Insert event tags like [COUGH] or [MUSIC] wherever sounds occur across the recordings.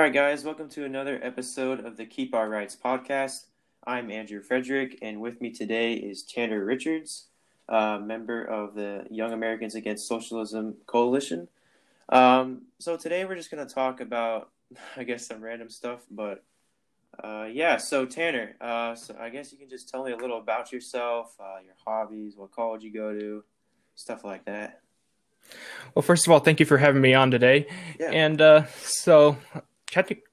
All right, guys, welcome to another episode of the Keep Our Rights podcast. I'm Andrew Frederick, and with me today is Tanner Richards, uh, member of the Young Americans Against Socialism Coalition. Um, so today we're just going to talk about, [LAUGHS] I guess, some random stuff, but uh, yeah. So Tanner, uh, so I guess you can just tell me a little about yourself, uh, your hobbies, what college you go to, stuff like that. Well, first of all, thank you for having me on today. Yeah. And uh, so,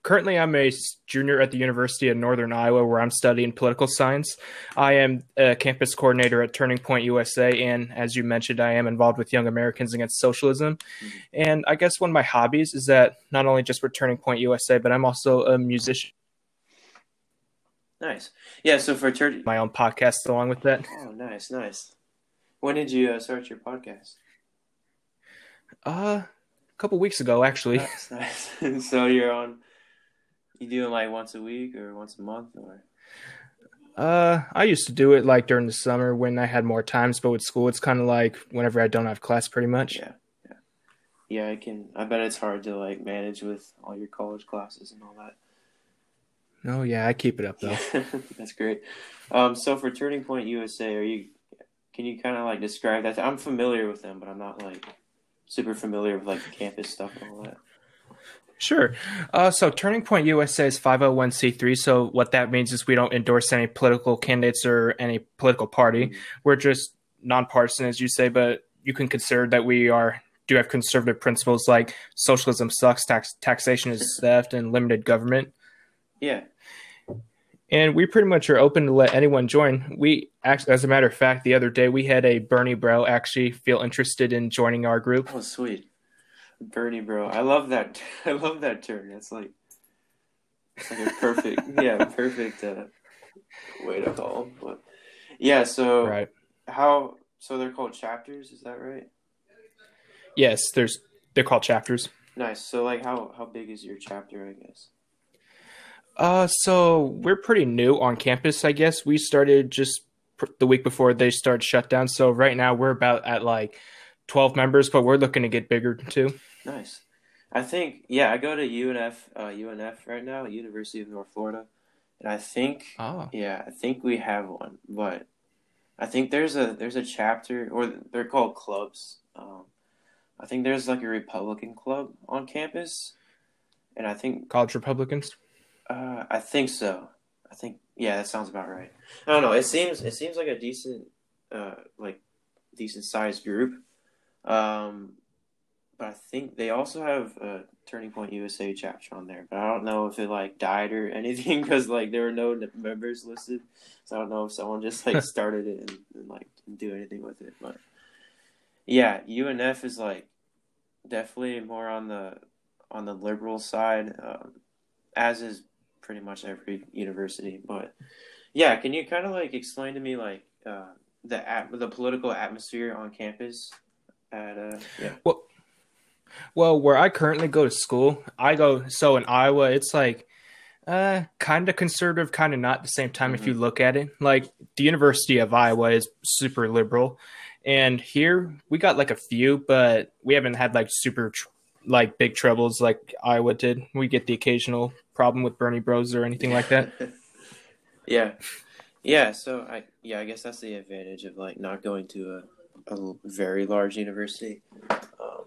currently, I'm a junior at the University of Northern Iowa, where I'm studying political science. I am a campus coordinator at Turning Point USA, and as you mentioned, I am involved with Young Americans Against Socialism. Mm-hmm. And I guess one of my hobbies is that not only just with Turning Point USA, but I'm also a musician. Nice. Yeah. So for tur- my own podcast along with that. Oh, nice, nice. When did you uh, start your podcast? Uh, couple weeks ago, actually. Nice, nice. [LAUGHS] so you're on. You do it like once a week or once a month or? Uh, I used to do it like during the summer when I had more times, but with school, it's kind of like whenever I don't have class, pretty much. Yeah, yeah, yeah. I can. I bet it's hard to like manage with all your college classes and all that. Oh yeah, I keep it up though. [LAUGHS] That's great. Um, so for Turning Point USA, are you? Can you kind of like describe that? I'm familiar with them, but I'm not like super familiar with like the campus stuff and all that. Sure. Uh, so Turning Point USA is 501c3. So what that means is we don't endorse any political candidates or any political party. Mm-hmm. We're just nonpartisan, as you say, but you can consider that we are do have conservative principles like socialism sucks, tax taxation is theft, and limited government. Yeah. And we pretty much are open to let anyone join. We actually, as a matter of fact, the other day we had a Bernie bro actually feel interested in joining our group. Oh, sweet, Bernie bro! I love that. [LAUGHS] I love that term. It's like, it's like a perfect, [LAUGHS] yeah, perfect uh, way to call them. But yeah, so right. how? So they're called chapters. Is that right? Yes, there's they're called chapters. Nice. So like, how how big is your chapter? I guess. Uh, so we're pretty new on campus, I guess. We started just pr- the week before they start shutdown. So right now we're about at like 12 members, but we're looking to get bigger too. Nice. I think, yeah, I go to UNF, uh, UNF right now, University of North Florida. And I think, oh. yeah, I think we have one, but I think there's a, there's a chapter or they're called clubs. Um, I think there's like a Republican club on campus. And I think college Republicans. Uh, I think so. I think yeah, that sounds about right. I don't know. It seems it seems like a decent, uh, like decent sized group. Um, but I think they also have a Turning Point USA chapter on there. But I don't know if it like died or [LAUGHS] anything because like there were no members listed. So I don't know if someone just like [LAUGHS] started it and, and like didn't do anything with it. But yeah, UNF is like definitely more on the on the liberal side, um, as is pretty much every university. But yeah, can you kind of like explain to me like uh, the at- the political atmosphere on campus? At uh, yeah. Well, well, where I currently go to school, I go so in Iowa, it's like uh kind of conservative, kind of not at the same time mm-hmm. if you look at it. Like the University of Iowa is super liberal. And here we got like a few, but we haven't had like super tr- like big troubles like Iowa did. We get the occasional problem with Bernie Bros or anything like that. [LAUGHS] yeah, yeah. So I yeah I guess that's the advantage of like not going to a, a very large university. Um,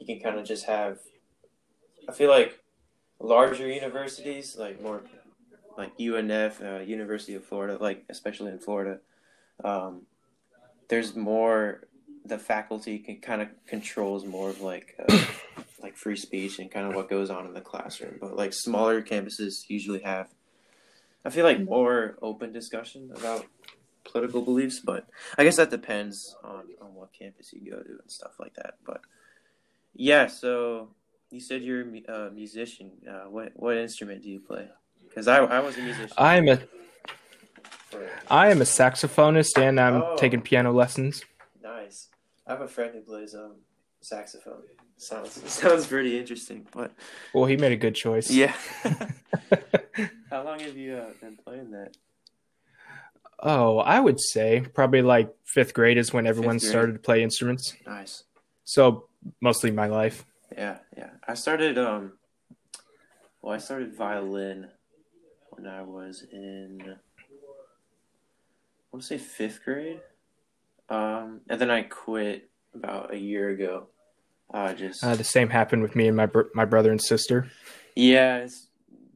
you can kind of just have. I feel like larger universities, like more like UNF, uh, University of Florida, like especially in Florida, um, there's more. The faculty can kind of controls more of like. Uh, like free speech and kind of what goes on in the classroom. But like smaller campuses usually have, I feel like more open discussion about political beliefs. But I guess that depends on on what campus you go to and stuff like that. But yeah, so you said you're a musician. Uh, what what instrument do you play? Because I I was a musician. I'm a I am a saxophonist and I'm oh, taking piano lessons. Nice. I have a friend who plays um saxophone. Sounds [LAUGHS] sounds pretty interesting, but well, he made a good choice. Yeah. [LAUGHS] How long have you uh, been playing that? Oh, I would say probably like fifth grade is when everyone started to play instruments. Nice. So mostly my life. Yeah, yeah. I started. Um, well, I started violin when I was in, I want to say fifth grade. Um, and then I quit about a year ago. Uh, just Uh, the same happened with me and my br- my brother and sister. yeah, it's,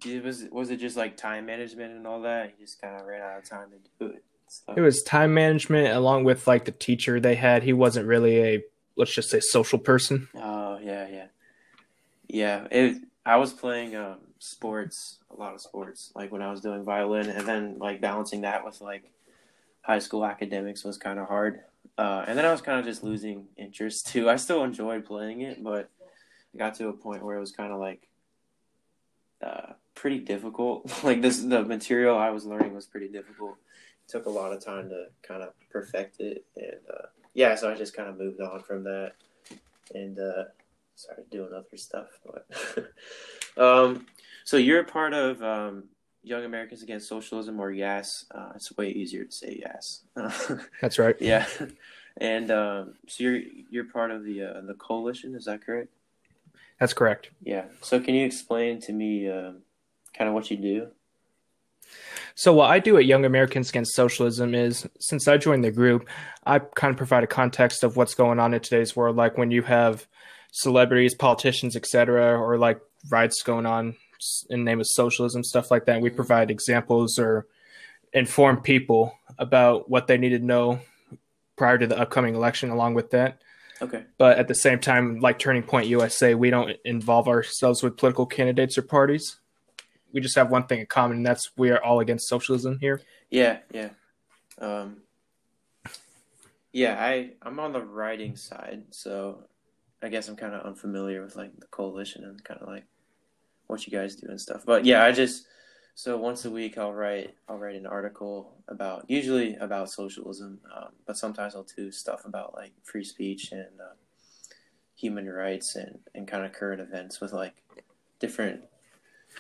it was was it just like time management and all that? You just kind of ran out of time to do it. So, It was time management along with like the teacher they had. He wasn't really a let's just say social person. oh yeah, yeah, yeah. It. I was playing um, sports, a lot of sports, like when I was doing violin, and then like balancing that with like high school academics was kind of hard. Uh, and then I was kind of just losing interest too. I still enjoyed playing it, but I got to a point where it was kind of like uh, pretty difficult. [LAUGHS] like this, the material I was learning was pretty difficult. It took a lot of time to kind of perfect it, and uh, yeah, so I just kind of moved on from that and uh, started doing other stuff. But [LAUGHS] um, so you're a part of um, Young Americans Against Socialism or YAAS. Uh, it's way easier to say YAAS. [LAUGHS] That's right. yeah, and um, so you're you're part of the uh, the coalition. Is that correct? That's correct. Yeah. So can you explain to me um, kind of what you do? So what I do at Young Americans Against Socialism is since I joined the group, I kind of provide a context of what's going on in today's world like when you have celebrities, politicians, etc., or like riots going on in the name of socialism, stuff like that. We provide examples or inform people about what they need to know prior to the upcoming election along with that. Okay. But at the same time, like Turning Point USA, we don't involve ourselves with political candidates or parties. We just have one thing in common, and that's we are all against socialism here. Yeah. Yeah. Um, yeah. I I'm on the writing side, so I guess I'm kind of unfamiliar with like the coalition and kind of like what you guys do and stuff. But yeah, I just so once a week I'll write I'll write an article about usually about socialism, um, but sometimes I'll do stuff about like free speech and uh, human rights and and kind of current events with like different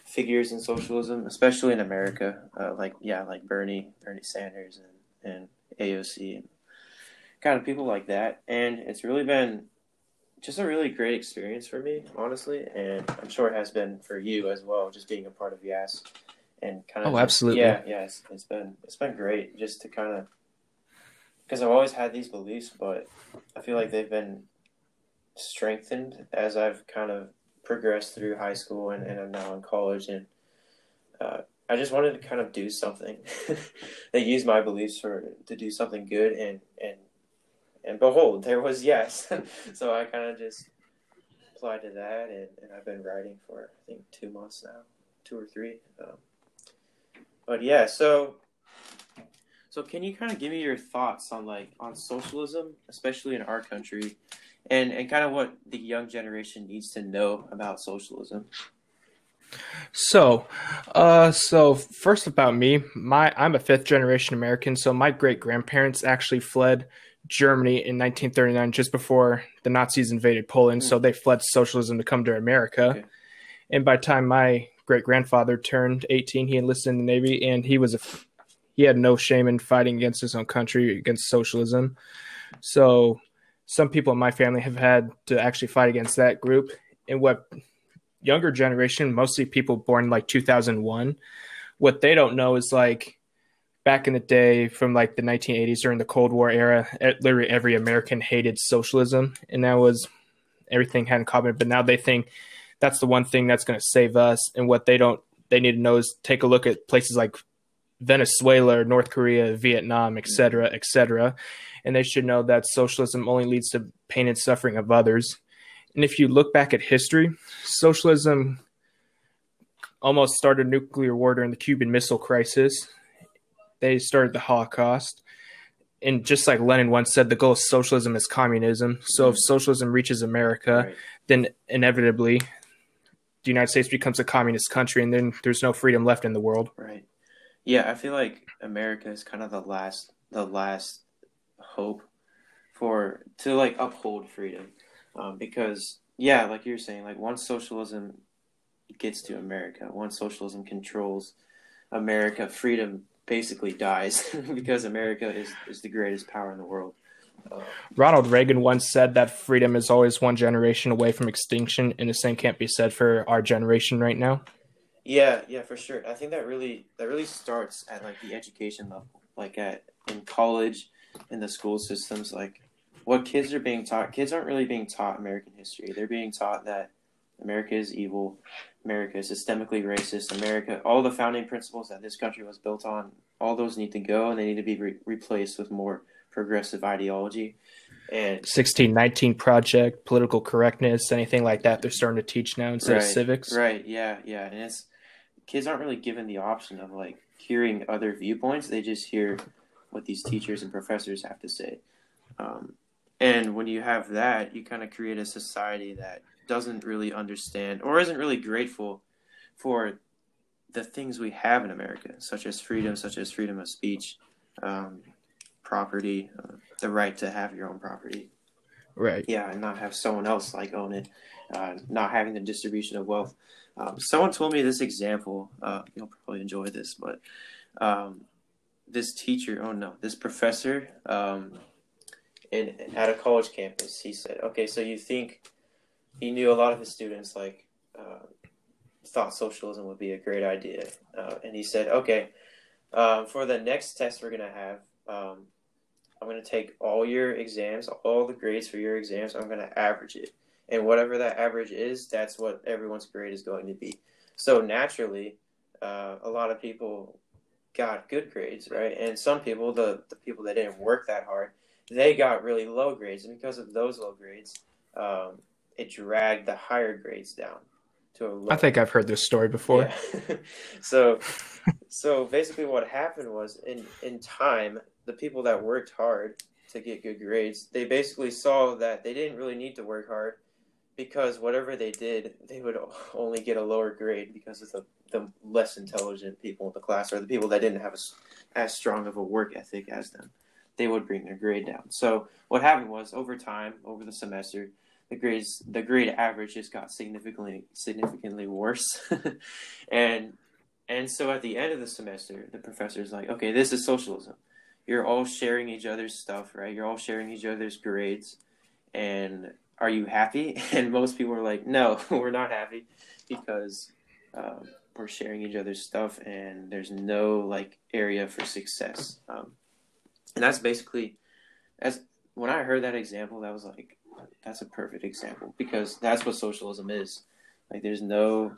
figures in socialism, especially in America. Uh, like yeah, like Bernie Bernie Sanders and and AOC and kind of people like that. And it's really been just a really great experience for me, honestly, and I'm sure it has been for you as well, just being a part of YAAS and kind of. Oh, absolutely. Yeah, yeah, it's, it's been it's been great just to kind of because I've always had these beliefs, but I feel like they've been strengthened as I've kind of progressed through high school and, and I'm now in college, and uh, I just wanted to kind of do something [LAUGHS] that use my beliefs for to do something good and and and behold, there was YAAS. [LAUGHS] so I kind of just applied to that, and, and I've been writing for I think two months now, two or three. Um, but yeah, so so can you kind of give me your thoughts on like on socialism, especially in our country, and and kind of what the young generation needs to know about socialism? So, uh, so first about me, my I'm a fifth generation American. So my great grandparents actually fled Germany in 1939, just before the Nazis invaded Poland. So hmm. they fled socialism to come to America. Okay. And by the time my great grandfather turned 18, he enlisted in the Navy, and he was a he had no shame in fighting against his own country against socialism. So some people in my family have had to actually fight against that group. And what younger generation, mostly people born like 2001, what they don't know is like back in the day from like the 1980s during the Cold War era, literally every American hated socialism, and that was everything had in common. But now they think that's the one thing that's going to save us. And what they don't, they need to know is take a look at places like Venezuela, North Korea, Vietnam, et cetera, et cetera. And they should know that socialism only leads to pain and suffering of others. And if you look back at history, socialism almost started nuclear war during the Cuban Missile Crisis. They started the Holocaust. And just like Lenin once said, the goal of socialism is communism. So if socialism reaches America, Right. then inevitably the United States becomes a communist country, and then there's no freedom left in the world. Right. Yeah, I feel like America is kind of the last the last hope for to like uphold freedom. Um, because yeah, like you're saying, like once socialism gets to America, once socialism controls America, freedom basically dies [LAUGHS] because America is, is the greatest power in the world. Uh, Ronald Reagan once said that freedom is always one generation away from extinction, and the same can't be said for our generation right now. Yeah, yeah, for sure. I think that really that really starts at like the education level, like at in college, in the school systems, like what kids are being taught. Kids aren't really being taught American history. They're being taught that America is evil, America is systemically racist, America, all the founding principles that this country was built on, all those need to go and they need to be re- replaced with more progressive ideology. And 1619 project, political correctness, anything like that, they're starting to teach now instead right, of civics. Right, yeah, yeah. And it's kids aren't really given the option of like hearing other viewpoints. They just hear what these teachers and professors have to say. Um, and when you have that, you kind of create a society that doesn't really understand or isn't really grateful for the things we have in America, such as freedom, such as freedom of speech, um, property, uh, the right to have your own property. Right. Yeah, and not have someone else like own it, uh, not having the distribution of wealth. Um, someone told me this example. Uh, you'll probably enjoy this, but um, this teacher, oh no, this professor um, in at a college campus, he said, "Okay, so you think he knew a lot of his students like uh, thought socialism would be a great idea, uh, and he said, okay, um, for the next test we're gonna have." Um, I'm to take all your exams, all the grades for your exams, I'm to average it. And whatever that average is, that's what everyone's grade is going to be. So naturally, uh, a lot of people got good grades, right? And some people, the, the people that didn't work that hard, they got really low grades. And because of those low grades, um, it dragged the higher grades down to a low. I think I've heard this story before. Yeah. [LAUGHS] so, so basically, what happened was in in time, the people that worked hard to get good grades, they basically saw that they didn't really need to work hard because whatever they did, they would [LAUGHS] only get a lower grade because of the, the less intelligent people in the class or the people that didn't have a, as strong of a work ethic as them. They would bring their grade down. So what happened was over time, over the semester, the grades the grade average just got significantly significantly worse. [LAUGHS] and and so at the end of the semester, the professor's like, okay, this is socialism. You're all sharing each other's stuff, right? You're all sharing each other's grades. And are you happy? [LAUGHS] And most people are like, no, [LAUGHS] we're not happy because um, we're sharing each other's stuff and there's no like area for success. Um, and that's basically, as when I heard that example, that was like, that's a perfect example because that's what socialism is. Like, there's no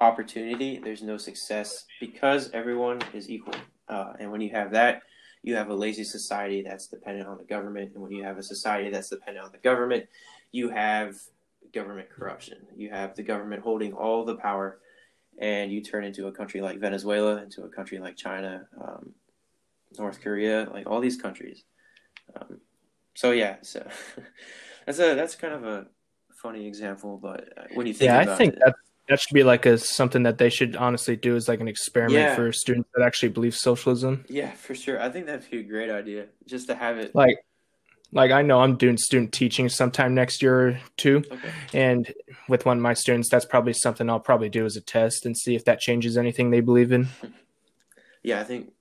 opportunity, there's no success because everyone is equal. Uh, and when you have that, you have a lazy society that's dependent on the government. And when you have a society that's dependent on the government, you have government corruption. You have the government holding all the power, and you turn into a country like Venezuela, into a country like China, um, North Korea, like all these countries. Um, so yeah, so [LAUGHS] that's a that's kind of a funny example, but uh, when you think, yeah, I think it, that that should be like a something that they should honestly do as like an experiment Yeah. for students that actually believe socialism. yeah, for sure. I think that'd be a great idea, just to have it. Like, like I know I'm doing student teaching sometime next year or two, Okay. and with one of my students, that's probably something I'll probably do as a test and see if that changes anything they believe in. [LAUGHS] Yeah, I think.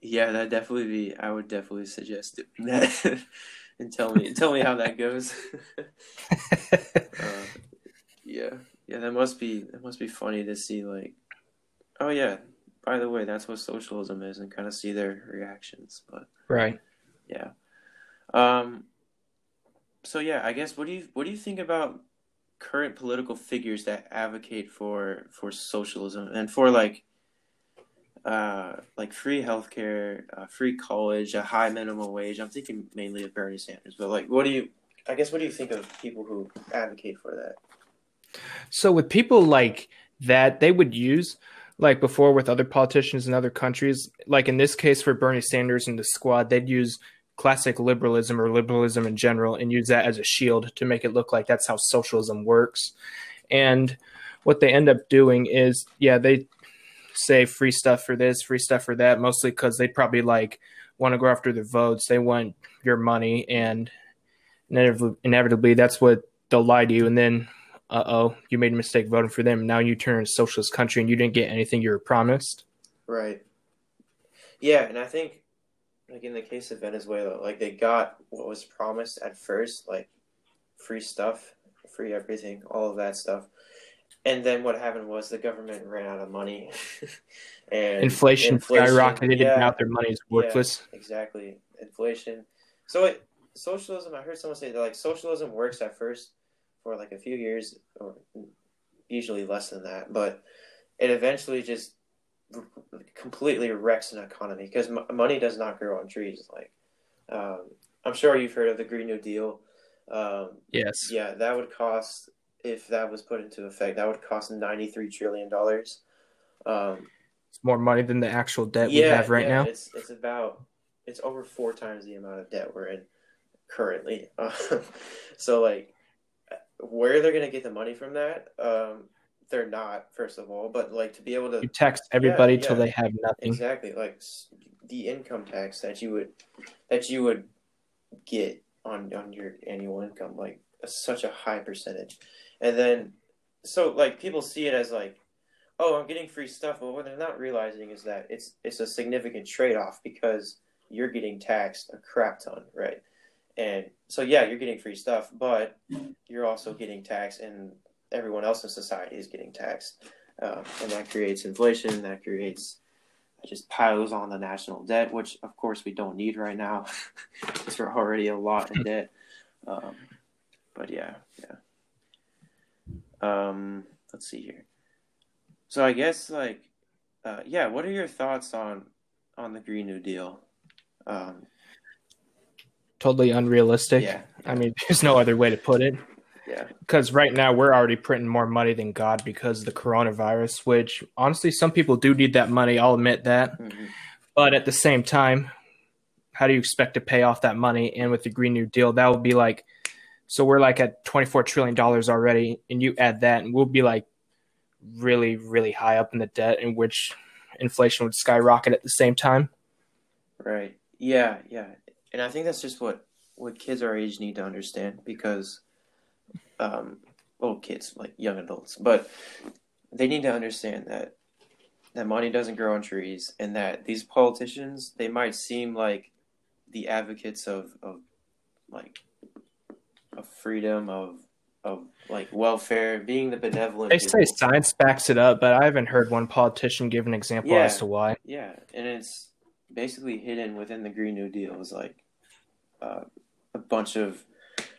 Yeah, that definitely be. I would definitely suggest doing that, [LAUGHS] and tell me tell me how that goes. [LAUGHS] uh, yeah, yeah, that must be that must be funny to see. Like, oh yeah, by the way, that's what socialism is, and kind of see their reactions. But right. yeah, um, so yeah, I guess what do you what do you think about current political figures that advocate for for socialism and for like uh, like free healthcare, uh, free college, a high minimum wage. I'm thinking mainly of Bernie Sanders, but like, what do you? I guess what do you think of people who advocate for that? So with people like that, they would use like before with other politicians in other countries, like in this case for Bernie Sanders and the squad, they'd use classic liberalism or liberalism in general and use that as a shield to make it look like that's how socialism works. And what they end up doing is, yeah, they say free stuff for this, free stuff for that, mostly because they probably like want to go after the votes. They want your money, and inevitably, that's what they'll lie to you. And then, uh oh, you made a mistake voting for them. Now you turn a socialist country and you didn't get anything you were promised. Right. Yeah, and I think like in the case of Venezuela, like they got what was promised at first, like free stuff, free everything, all of that stuff. And then what happened was the government ran out of money, [LAUGHS] and inflation, inflation- skyrocketed, yeah. and now their money is worthless. exactly inflation. So it, socialism. I heard someone say that like socialism works at first for like a few years, or usually less than that, but it eventually just completely wrecks an economy because m- money does not grow on trees. Like um, I'm sure you've heard of the Green New Deal. Um, Yes. yeah, that would cost if that was put into effect. That would cost ninety three trillion dollars. Um, It's more money than the actual debt we have right yeah, now. It's it's about it's over four times the amount of debt we're in currently. [LAUGHS] so like, where they're gonna get the money from that? Um, they're not first of all, but like to be able to You tax everybody Yeah, till they have nothing. exactly like the income tax that you would that you would get on on your annual income, like such a high percentage, and then so like people see it as like oh i'm getting free stuff but what they're not realizing is that it's it's a significant trade-off because you're getting taxed a crap ton right? And so yeah you're getting free stuff but you're also getting taxed and everyone else in society is getting taxed. Um, and that creates inflation that creates just piles on the national debt which of course we don't need right now [LAUGHS] because we're already a lot in [LAUGHS] debt. Um, but yeah yeah um, let's see here so I guess like, uh, yeah. What are your thoughts on on the Green New Deal? Um, Totally unrealistic. yeah, I mean, [LAUGHS] there's no other way to put it. yeah, Because right now we're already printing more money than God because of the coronavirus, which honestly, some people do need that money. I'll admit that. Mhm. But at the same time, how do you expect to pay off that money? And with the Green New Deal, that would be like, so we're like at $24 trillion already, and you add that, and we'll be like really, really high up in the debt, in which inflation would skyrocket at the same time. right. Yeah, yeah. And I think that's just what what kids our age need to understand because, um, well, kids like young adults, but they need to understand that that money doesn't grow on trees, and that these politicians they might seem like the advocates of of like of freedom of of like welfare, being the benevolent. They say science backs it up, but I haven't heard one politician give an example Yeah. as to why. Yeah, and it's basically hidden within the Green New Deal is like uh, a bunch of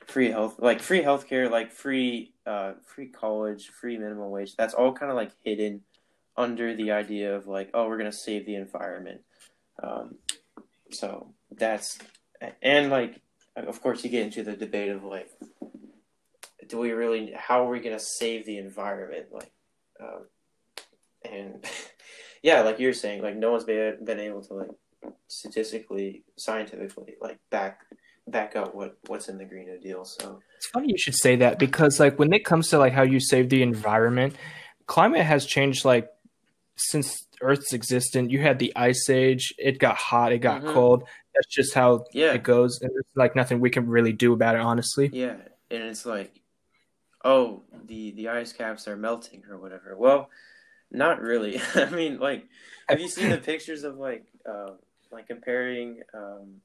free health, like free healthcare, like free uh, free college, free minimum wage. That's all kind of like hidden under the idea of like, oh, we're gonna save the environment. Um, so that's and like, of course, you get into the debate of like, do we really? How are we gonna save the environment? Like, um, and [LAUGHS] yeah, like you're saying, like no one's been been able to like statistically, scientifically, like back back up what what's in the Green New Deal. So It's funny you should say that because like when it comes to like how you save the environment, climate has changed like since Earth's existence. You had the ice age, it got hot, it got Mhm. cold. That's just how yeah, it goes. And there's like nothing we can really do about it, honestly. yeah, and it's like, oh, the the ice caps are melting or whatever. Well, not really. [LAUGHS] I mean, like, have you seen the [LAUGHS] pictures of like, uh, like comparing? Um,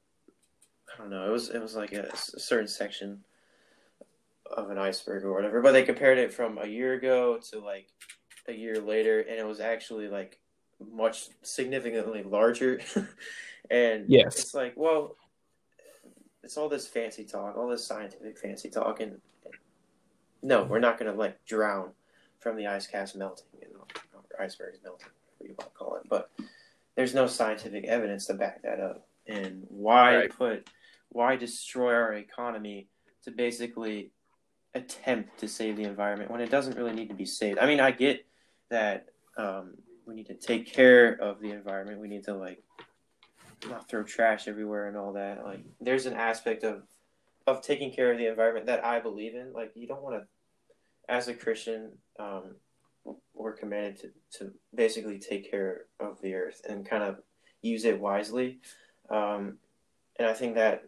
I don't know. It was it was like a certain section of an iceberg or whatever, but they compared it from a year ago to like a year later, and it was actually like much significantly larger. [LAUGHS] and Yes. it's like, well, it's all this fancy talk, all this scientific fancy talk, and no, we're not going to like drown from the ice caps melting, you know, icebergs melting, whatever you want to call it. But there's no scientific evidence to back that up. And why Right. put, why destroy our economy to basically attempt to save the environment when it doesn't really need to be saved? I mean, I get that um, we need to take care of the environment. We need to like not throw trash everywhere and all that. Like, there's an aspect of of taking care of the environment that I believe in. Like, you don't want to, as a Christian, um, we're commanded to, to basically take care of the earth and kind of use it wisely. Um, and I think that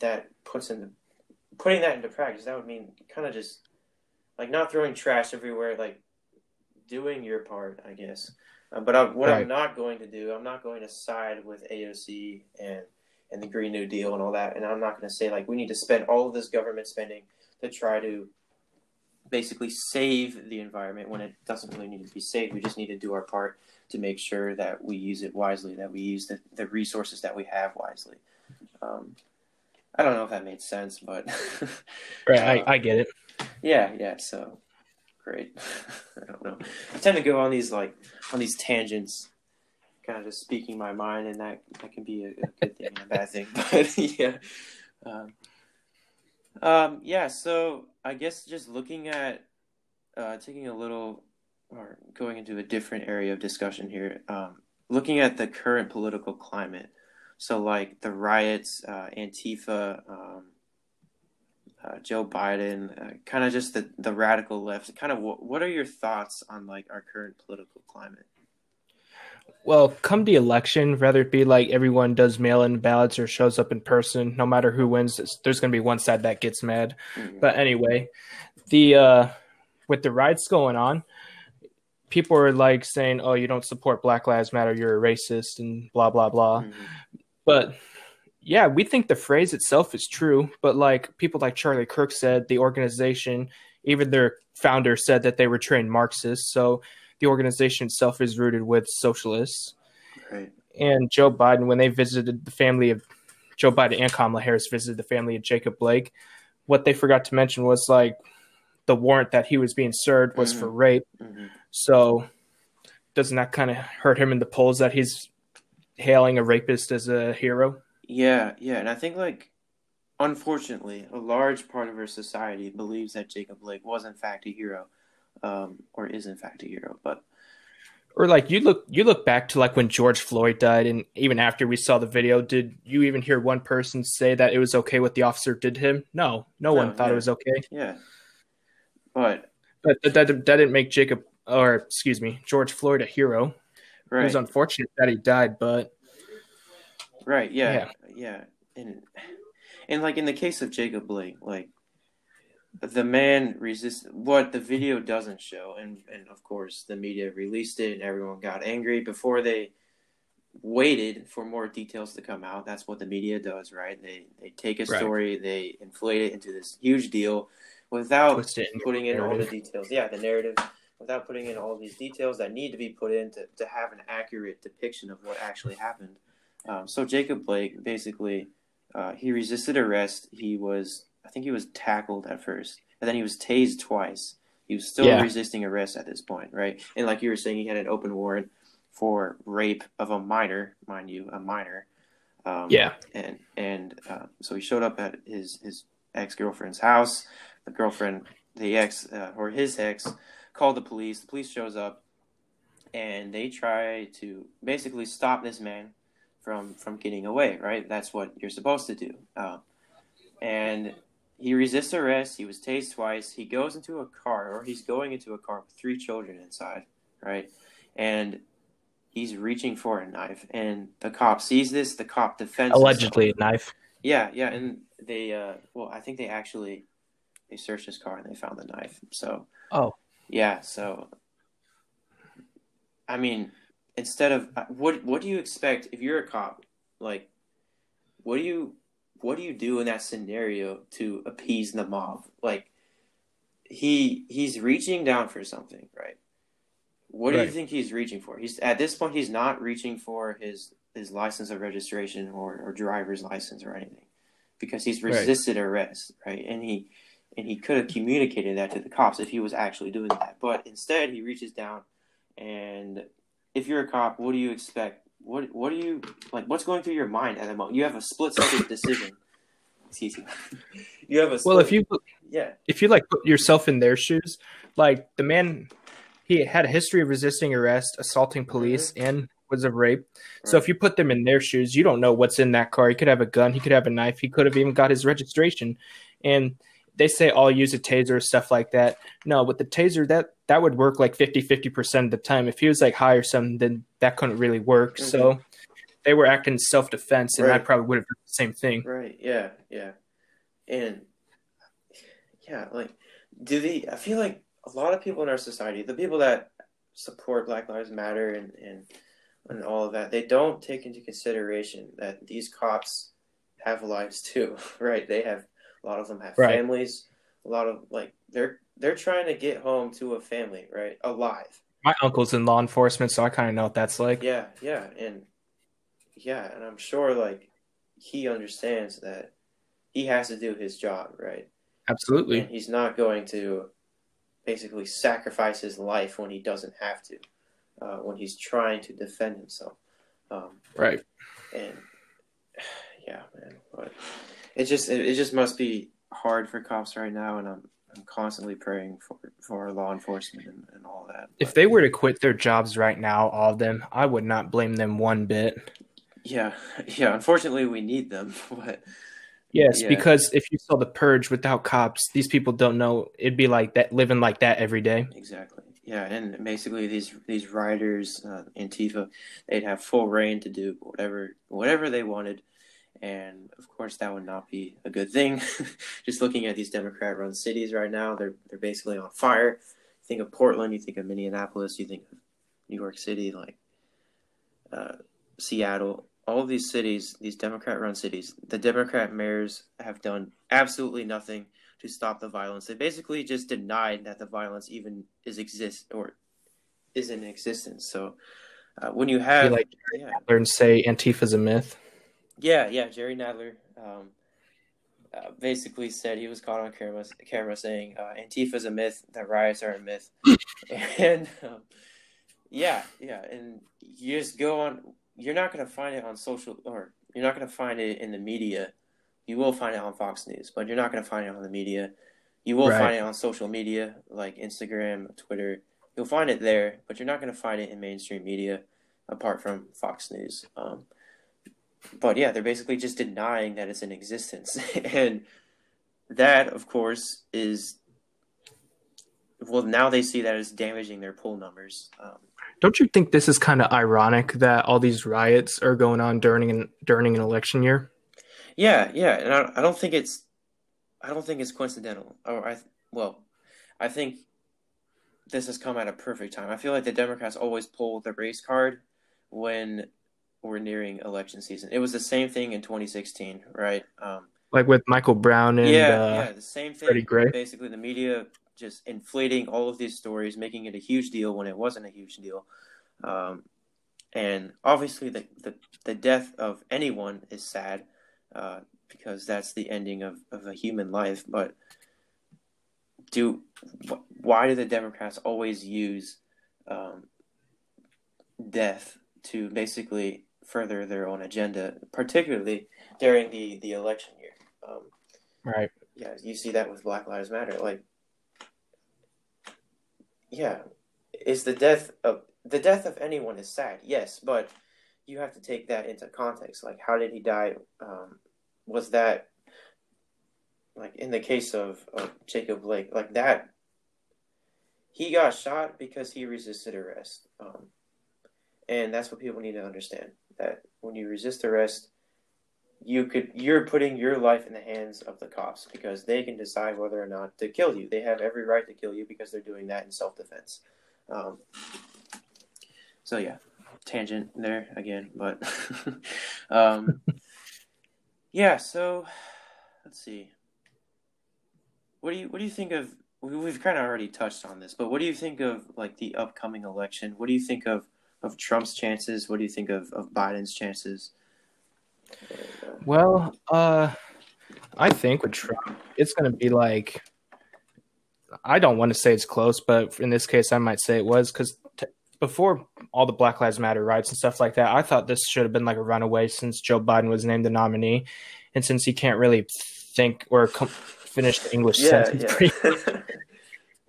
that puts into putting that into practice. That would mean kind of just like not throwing trash everywhere, like doing your part, I guess. Uh, but I, what Right. I'm not going to do, I'm not going to side with AOC and and the Green New Deal and all that. And I'm not going to say like we need to spend all of this government spending to try to basically save the environment when it doesn't really need to be saved. We just need to do our part to make sure that we use it wisely, that we use the, the resources that we have wisely. Um, I don't know if that made sense, but [LAUGHS] right, uh, I, I get it. Yeah, yeah. So great. [LAUGHS] I don't know. I tend to go on these like on these tangents, kind of just speaking my mind, and that that can be a, a good thing and a bad thing. [LAUGHS] But yeah, um, um, yeah. So I guess just looking at uh, taking a little or going into a different area of discussion here, um, looking at the current political climate. So, like the riots, uh, Antifa, um, uh, Joe Biden, uh, kind of just the, the radical left. Kind of what, what are your thoughts on like our current political climate? Well, come the election, whether it be like everyone does mail in ballots or shows up in person, no matter who wins, there's going to be one side that gets mad. Mm-hmm. But anyway, the uh, with the riots going on, people are like saying, "Oh, you don't support Black Lives Matter, you're a racist," and blah blah blah. Mm-hmm. But yeah, we think the phrase itself is true, but like people like Charlie Kirk said, the organization, even their founder said that they were trained Marxists. So the organization itself is rooted with socialists. Right. And Joe Biden, when they visited the family of Joe Biden and Kamala Harris visited the family of Jacob Blake, what they forgot to mention was like the warrant that he was being served was mm-hmm. for rape. Mm-hmm. So doesn't that kind of hurt him in the polls that he's hailing a rapist as a hero? Yeah, yeah, and I think like unfortunately, a large part of our society believes that Jacob Blake was in fact a hero, um, or is in fact a hero. But or like you look you look back to like when George Floyd died, and even after we saw the video, did you even hear one person say that it was okay what the officer did to him? No, no, no one thought yeah. it was okay. Yeah, but but that, that, that didn't make Jacob or excuse me George Floyd a hero. Right. It was unfortunate that he died, but right, yeah, yeah yeah, and and like in the case of Jacob Blake, like the man resist what the video doesn't show, and and of course the media released it, and everyone got angry before they waited for more details to come out. That's what the media does, right? They they take a story, right. they inflate it into this huge deal without putting in all the details. Yeah, the narrative without putting in all these details that need to be put in to, to have an accurate depiction of what actually happened. Um, so Jacob Blake basically uh, he resisted arrest. He was I think he was tackled at first, and then he was tased twice. He was still yeah. resisting arrest at this point, right? And like you were saying, he had an open warrant for rape of a minor, mind you, a minor. Um, yeah. And and uh, so he showed up at his his ex girlfriend's house. The girlfriend, the ex uh, or his ex, called the police. The police shows up, and they try to basically stop this man from from getting away. Right, that's what you're supposed to do. Uh, and he resists arrest. He was tased twice. He goes into a car, or he's going into a car with three children inside. Right, and he's reaching for a knife, and the cop sees this. The cop defends allegedly himself. a knife. Yeah, yeah, and they uh, well, I think they actually they searched his car and they found the knife. So oh yeah, so I mean, instead of what what do you expect if you're a cop? Like, what do you what do you do in that scenario to appease the mob? Like, he he's reaching down for something, right? What do you think he's reaching for? He's at this point he's not reaching for his his license of registration or, or driver's license or anything because he's resisted right. arrest, right? And he and he could have communicated that to the cops if he was actually doing that. But instead, he reaches down and if you're a cop, what do you expect? What what do you like? What's going through your mind at the moment? You have a split second decision. Excuse me. You have a split, well. If you yeah, if you like put yourself in their shoes, like the man, he had a history of resisting arrest, assaulting police, mm-hmm. and was of rape. Right. So if you put them in their shoes, you don't know what's in that car. He could have a gun. He could have a knife. He could have even got his registration. And they say I'll use a taser stuff like that. No, with the taser that that would work like 50 50% of the time. If he was like high or something, then that couldn't really work. Mm-hmm. So they were acting self defense and right. I probably would have done the same thing. Right. Yeah. Yeah. And yeah, like do the I feel like a lot of people in our society, the people that support Black Lives Matter and, and and all of that, they don't take into consideration that these cops have lives too, [LAUGHS] right? They have a lot of them have right. families. A lot of like they're they're trying to get home to a family, right? Alive. My uncle's in law enforcement, so I kind of know what that's like. Yeah, yeah, and yeah, and I'm sure like he understands that he has to do his job, right? Absolutely. And he's not going to basically sacrifice his life when he doesn't have to, uh, when he's trying to defend himself. Um, right. And [SIGHS] yeah, man, but it just it, it just must be hard for cops right now, and I'm I'm constantly praying for for law enforcement and, and all that. If but, they were to quit their jobs right now, all of them, I would not blame them one bit. Yeah, [LAUGHS] yeah. Unfortunately, we need them, [LAUGHS] but yes, yeah. because if you saw the purge without cops, these people don't know it'd be like that, living like that every day. Exactly. Yeah, and basically these these riders, uh, Antifa, they'd have full rein to do whatever whatever they wanted and of course that would not be a good thing. [LAUGHS] Just looking at these Democrat-run cities right now, they're they're basically on fire. You think of Portland, you think of Minneapolis, you think of New York City, like uh, Seattle. All of these cities, these Democrat-run cities, the Democrat mayors have done absolutely nothing to stop the violence. They basically just denied that the violence even is exist or is in existence. So uh, when you have like yeah. and say Antifa's a myth. Yeah, yeah. Jerry Nadler um, uh, basically said he was caught on camera, camera saying uh, Antifa is a myth, that riots are a myth, [LAUGHS] and um, yeah, yeah, and you just go on. You're not going to find it on social, or you're not going to find it in the media. You will find it on Fox News, but you're not going to find it on the media. You will right. find it on social media like Instagram, Twitter. You'll find it there, but you're not going to find it in mainstream media apart from Fox News. Um, but yeah, they're basically just denying that it's in existence. [LAUGHS] and that, of course, is well, now they see that as damaging their poll numbers. Um, don't you think this is kind of ironic that all these riots are going on during an during an election year? Yeah, yeah, and I, I don't think it's I don't think it's coincidental. Or I well, I think this has come at a perfect time. I feel like the Democrats always pull the race card when we're nearing election season. It was the same thing in 2016, right? Um, like with Michael Brown and yeah, uh, yeah, the same thing. Freddie Gray. Basically, the media just inflating all of these stories, making it a huge deal when it wasn't a huge deal. Um, and obviously, the, the the death of anyone is sad uh, because that's the ending of, of a human life. But do why do the Democrats always use um, death to basically further their own agenda, particularly during the the election year. Um, right. Yeah, you see that with Black Lives Matter. Like, yeah, is the death of the death of anyone is sad, yes, but you have to take that into context. Like, how did he die? Um, was that like in the case of, of Jacob Blake, like that? He got shot because he resisted arrest. Um, and that's what people need to understand that when you resist arrest, you could you're putting your life in the hands of the cops because they can decide whether or not to kill you. They have every right to kill you because they're doing that in self defense. Um, so yeah, tangent there again, but [LAUGHS] um, [LAUGHS] yeah. So let's see. What do you what do you think of? We've kind of already touched on this, but what do you think of like the upcoming election? What do you think of of Trump's chances? What do you think of, of Biden's chances? Well, uh, I think with Trump, it's going to be like I don't want to say it's close, but in this case, I might say it was because t- before all the Black Lives Matter riots and stuff like that, I thought this should have been like a runaway since Joe Biden was named the nominee, and since he can't really think or com- finish the English yeah, sentence. Yeah.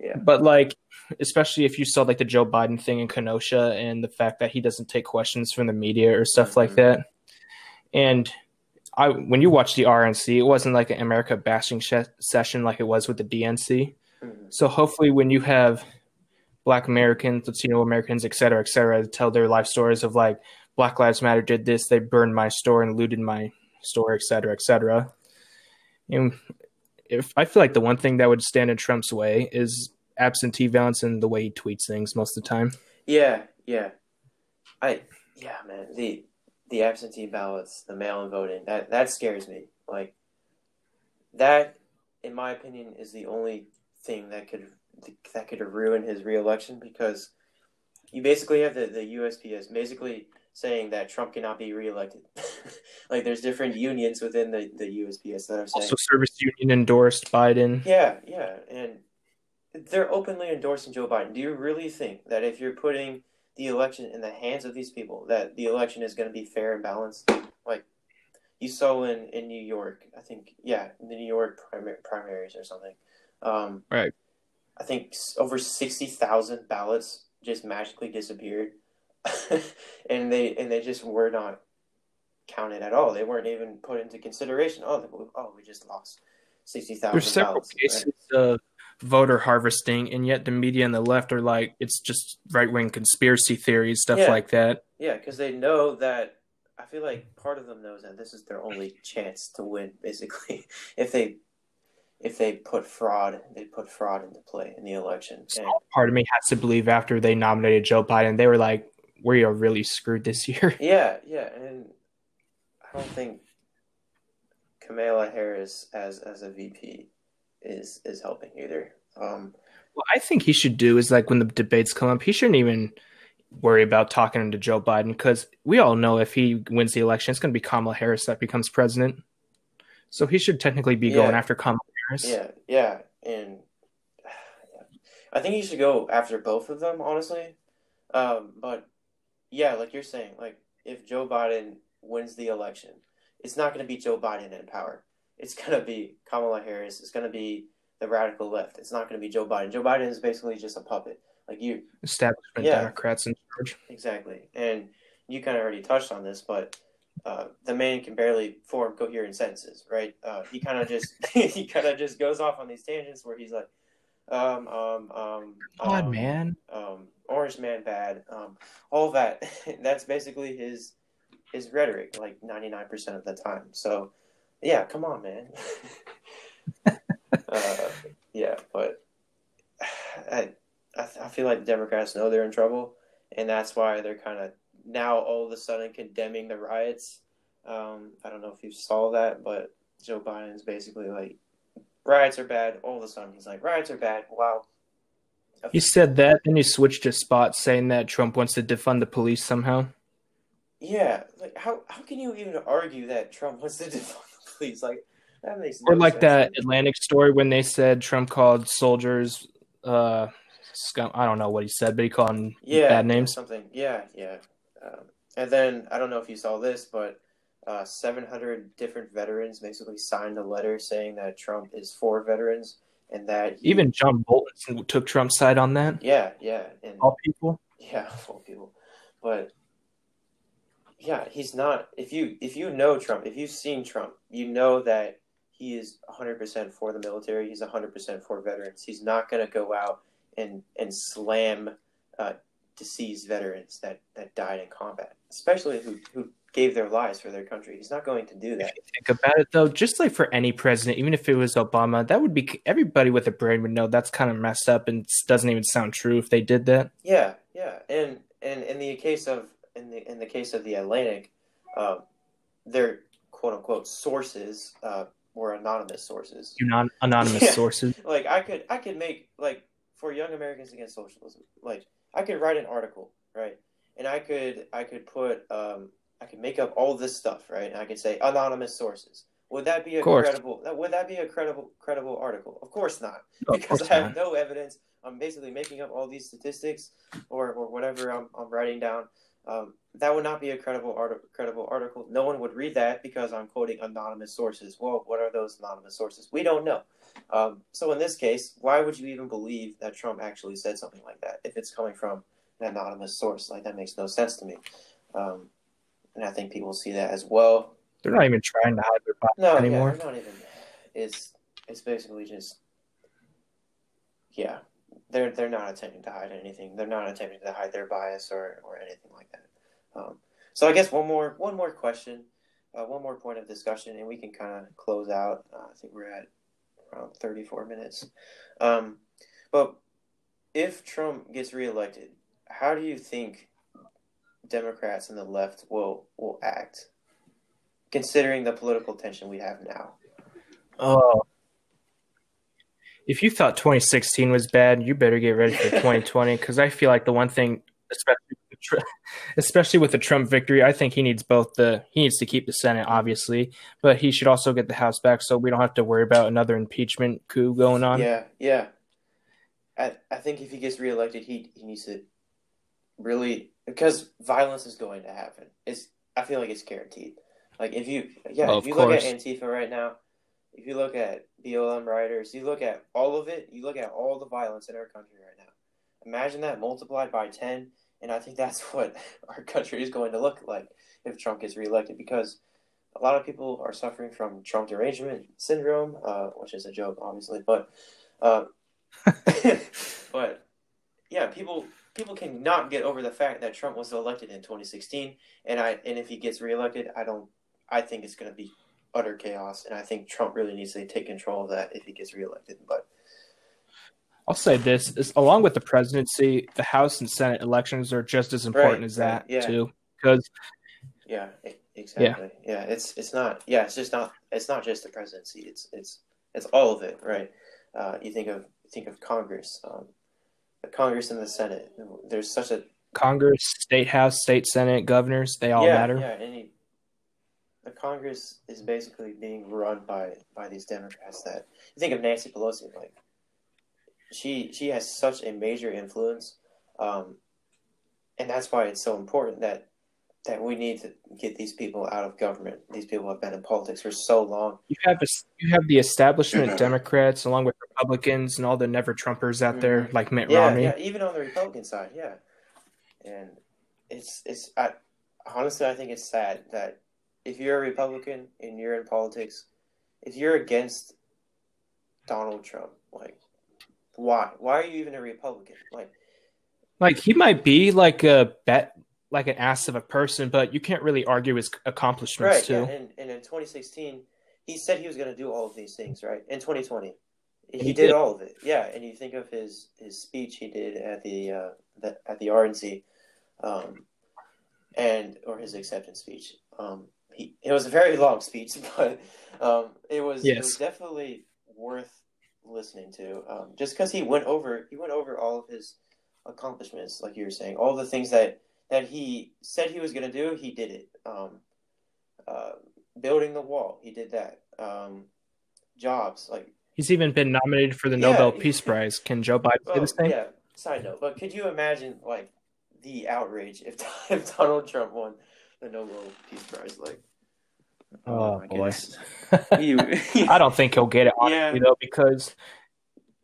[LAUGHS] yeah. But like especially if you saw like the Joe Biden thing in Kenosha and the fact that he doesn't take questions from the media or stuff mm-hmm. like that. And I, when you watch the RNC, it wasn't like an America bashing sh- session like it was with the DNC. Mm-hmm. So hopefully, when you have Black Americans, Latino Americans, et cetera, et cetera, tell their life stories of like Black Lives Matter did this, they burned my store and looted my store, et cetera, et cetera. And if I feel like the one thing that would stand in Trump's way is absentee ballots and the way he tweets things most of the time. Yeah, yeah. I yeah, man. The the absentee ballots, the mail in voting, that that scares me. Like that in my opinion is the only thing that could that could ruin his reelection because you basically have the, the USPS basically saying that Trump cannot be reelected. [LAUGHS] like there's different unions within the, the USPS that are saying Also, service union endorsed Biden. Yeah, yeah. And they're openly endorsing Joe Biden. Do you really think that if you're putting the election in the hands of these people, that the election is going to be fair and balanced? Like you saw in, in New York, I think, yeah, in the New York primar- primaries or something. Um, Right. I think over 60,000 ballots just magically disappeared. [LAUGHS] and they and they just were not counted at all. They weren't even put into consideration. Oh, they- oh, we just lost 60,000 There's several ballots. cases of voter harvesting, and yet the media and the left are like, it's just right wing conspiracy theories, stuff Yeah. like that. Yeah, because they know that. I feel like part of them knows that this is their only chance to win. Basically, [LAUGHS] if they if they put fraud, they put fraud into play in the election. And, part of me has to believe after they nominated Joe Biden, they were like, we are really screwed this year. [LAUGHS] yeah, yeah, and I don't think Kamala Harris as as a VP is is helping either. Um, What I think he should do is like when the debates come up, he shouldn't even worry about talking to Joe Biden because we all know if he wins the election, it's going to be Kamala Harris that becomes president. So he should technically be going after Kamala Harris. Yeah, yeah, and I think he should go after both of them, honestly. Um, but yeah, like you're saying, like if Joe Biden wins the election, it's not going to be Joe Biden in power. It's going to be Kamala Harris. It's going to be the radical left. It's not going to be Joe Biden. Joe Biden is basically just a puppet. Like you, Establishment Yeah. Democrats in charge. Exactly. And you kind of already touched on this, but uh, the man can barely form coherent sentences, right? Uh, he kind of just [LAUGHS] he kind of just goes off on these tangents where he's like, um, um, um, God, um, man. um, Orange Man bad, um, all that. [LAUGHS] That's basically his his rhetoric, like ninety nine percent of the time. So, yeah, come on, man. [LAUGHS] uh, yeah, but I, I feel like the Democrats know they're in trouble, and that's why they're kind of now all of a sudden condemning the riots. Um, I don't know if you saw that, but Joe Biden's basically like, riots are bad. All of a sudden, he's like, riots are bad. Wow. He said that, then he switched his spot, saying that Trump wants to defund the police somehow. Yeah, like how how can you even argue that Trump wants to [LAUGHS] defund police? Like that makes no Or like sense. that Atlantic story when they said Trump called soldiers, uh, scum. I don't know what he said, but he called them yeah, bad names. Something, yeah, yeah. Um, and then I don't know if you saw this, but uh, 700 different veterans basically signed a letter saying that Trump is for veterans and that he- Even John Bolton took Trump's side on that. yeah, yeah, and All people. Yeah, [LAUGHS] all people. But yeah, he's not if you if you know Trump, if you've seen Trump, you know that he is 100% for the military. He's 100% for veterans. He's not going to go out and and slam uh, deceased veterans that that died in combat, especially who who gave their lives for their country. He's not going to do that. Think about it though, just like for any president, even if it was Obama, that would be everybody with a brain would know that's kind of messed up and doesn't even sound true if they did that. Yeah, yeah, and and in the case of in the in the case of the Atlantic, uh, their quote unquote sources uh, were anonymous sources. Non anonymous [LAUGHS] Yeah. sources. Like I could I could make like for Young Americans Against Socialism, like I could write an article, right? And I could I could put um I could make up all this stuff, right? And I could say anonymous sources. Would that be a credible? Would that be a credible credible article? Of course not No, [LAUGHS] because course I have not. no evidence. I'm basically making up all these statistics or, or whatever I'm, I'm writing down. Um, that would not be a credible art- credible article. No one would read that because I'm quoting anonymous sources. Well, what are those anonymous sources? We don't know. Um, so in this case, why would you even believe that Trump actually said something like that if it's coming from an anonymous source? Like that makes no sense to me. Um, and I think people see that as well. They're not even trying to hide their bias No, anymore. yeah, not even. It's it's basically just, yeah, they're they're not attempting to hide anything. They're not attempting to hide their bias or or anything like that. Um, so I guess one more one more question, uh, one more point of discussion, and we can kind of close out. Uh, I think we're at around thirty four minutes. Um, but if Trump gets reelected, how do you think Democrats and the left will will act? considering the political tension we have now. Oh. If you thought 2016 was bad, you better get ready for 2020 because I feel like the one thing, especially with, the, especially with the Trump victory, I think he needs both the he needs to keep the Senate obviously, but he should also get the House back so we don't have to worry about another impeachment coup going on. Yeah, yeah. I I think if he gets reelected, he he needs to really because violence is going to happen. It's I feel like it's guaranteed. Like if you yeah, Oh, if of you look at. Antifa right now, if you look at BLM rioters, you look at all of it, you look at all the violence in our country right now. Imagine that multiplied by ten, and I think that's [LAUGHS] what our country is going to look like if Trump gets reelected because a lot of people are suffering from Trump derangement syndrome, uh, which is a joke, obviously, but uh, [LAUGHS] but yeah, people people cannot get over the fact that Trump was elected in 2016, and I and if he gets reelected, I don't. I think it's going to be utter chaos, and I think Trump really needs to take control of that if he gets reelected. But I'll say this: is along with the presidency, the House and Senate elections are just as important Right, as that right, yeah. too. Because yeah, exactly. Yeah. it's it's not. Yeah, it's just not. It's not just the presidency. It's it's it's all of it, right? Uh, you think of think of Congress, um, the Congress and the Senate. There's such a Congress, state house, state senate, governors, they all yeah, matter. Yeah, he, the Congress is basically being run by by these Democrats. That you think of Nancy Pelosi, like she she has such a major influence, um, and that's why it's so important that that we need to get these people out of government. These people have been in politics for so long. You have a, you have the establishment [CLEARS THROAT] Democrats along with Republicans and all the never Trumpers out there like Mitt Mm-hmm. Yeah, Romney. yeah, even on the Republican side, yeah. And it's it's I honestly I think it's sad that if you're a Republican and you're in politics, if you're against Donald Trump, like why? Why are you even a Republican? Like Like he might be like a bet like an ass of a person, but you can't really argue his accomplishments right, too. yeah, and, and in 2016, he said he was going to do all of these things, right? In 2020, he, He did, did. all of it. Yeah, and you think of his his speech he did at the uh, the at the RNC, um, and or his acceptance speech. Um, he it was a very long speech, [LAUGHS] but um, it was it was definitely worth listening to. Um, just because he went over he went over all of his accomplishments, like you were saying, all the things that that he said he was going to do, he did it. Um, uh, building the wall, he did that. Um, jobs, like He's even been nominated for the Yeah. Nobel Peace [LAUGHS] Prize. Can Joe Biden do oh, the same? yeah. Side note, but could you imagine like the outrage if [LAUGHS] if Donald Trump won the Nobel Peace Prize? Like, Oh, my boy. [LAUGHS] I don't think he'll get it honestly Yeah. though because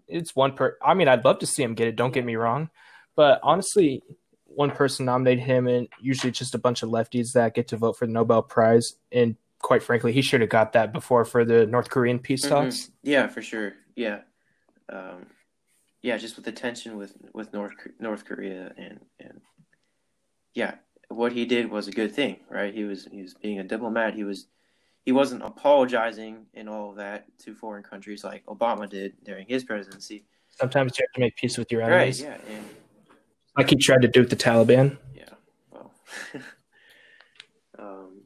it's one per. I mean, I'd love to see him get it. Don't get me wrong, but honestly, one person nominated him, and usually just a bunch of lefties that get to vote for the Nobel Prize. And quite frankly, he should have got that before for the North Korean peace Mhm. talks. Yeah, for sure. Yeah, um, yeah. Just with the tension with with North North Korea and and yeah, what he did was a good thing, right? He was he was being a diplomat. He was he wasn't apologizing and all of that to foreign countries like Obama did during his presidency. Sometimes you have to make peace with your enemies. Right? Yeah, and like he tried to do with the Taliban. yeah. Well, [LAUGHS] um,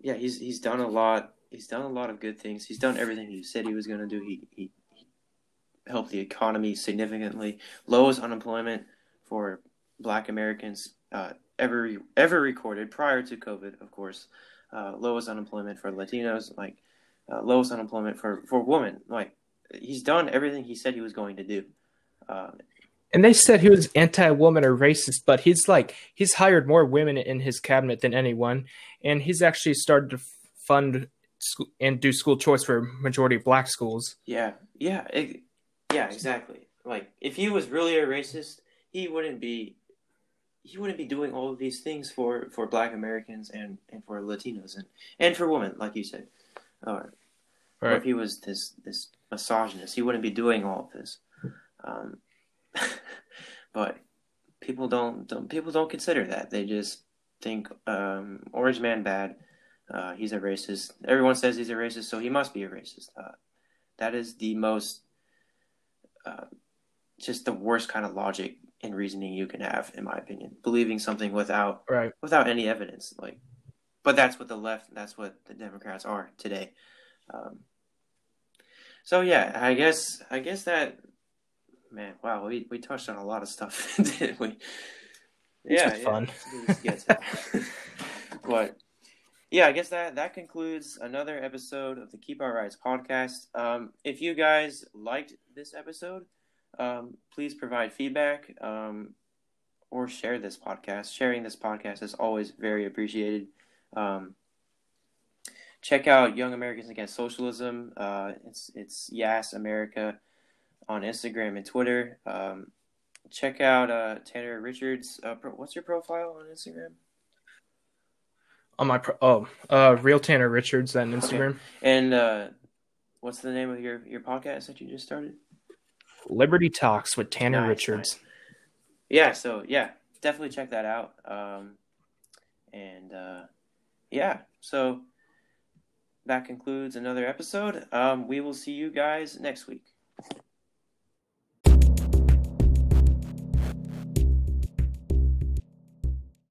yeah. He's he's done a lot. He's done a lot of good things. He's done everything he said he was going to do. He, he he helped the economy significantly. Lowest unemployment for Black Americans uh, ever ever recorded prior to COVID, of course. Uh, lowest unemployment for Latinos, like uh, lowest unemployment for for women. Like he's done everything he said he was going to do. Uh, And they said he was anti-woman or racist, but he's like he's hired more women in his cabinet than anyone, and he's actually started to fund scho- and do school choice for majority of black schools. Yeah, yeah, it, yeah, exactly. Like if he was really a racist, he wouldn't be he wouldn't be doing all of these things for for Black Americans and and for Latinos and and for women, like you said. Or, or if he was this this misogynist, he wouldn't be doing all of this. Um, [LAUGHS] but people don't, don't people don't consider that. They just think um, Orange Man bad. Uh, he's a racist. Everyone says he's a racist, so he must be a racist. Uh, that is the most uh, just the worst kind of logic and reasoning you can have in my opinion believing something without Right. without any evidence like but that's what the left that's what the democrats are today um, so yeah, I guess I guess that man, wow, we, we touched on a lot of stuff, [LAUGHS] didn't we? Yeah, yeah. fun. [LAUGHS] but yeah, I guess that that concludes another episode of the Keep Our Rights podcast. Um, if you guys liked this episode, um, please provide feedback um, or share this podcast. Sharing this podcast is always very appreciated. Um, check out Young Americans Against Socialism. Uh, it's it's YAAS America on Instagram and Twitter. Um, check out uh, Tanner Richards. Uh, pro- what's your profile on Instagram? On my pro- oh, uh, real Tanner Richards on Instagram. Okay. And uh, what's the name of your your podcast that you just started? Liberty Talks with Tanner nice, Richards. Nice. Yeah, so yeah, definitely check that out. Um, and uh, yeah, so that concludes another episode. Um, we will see you guys next week.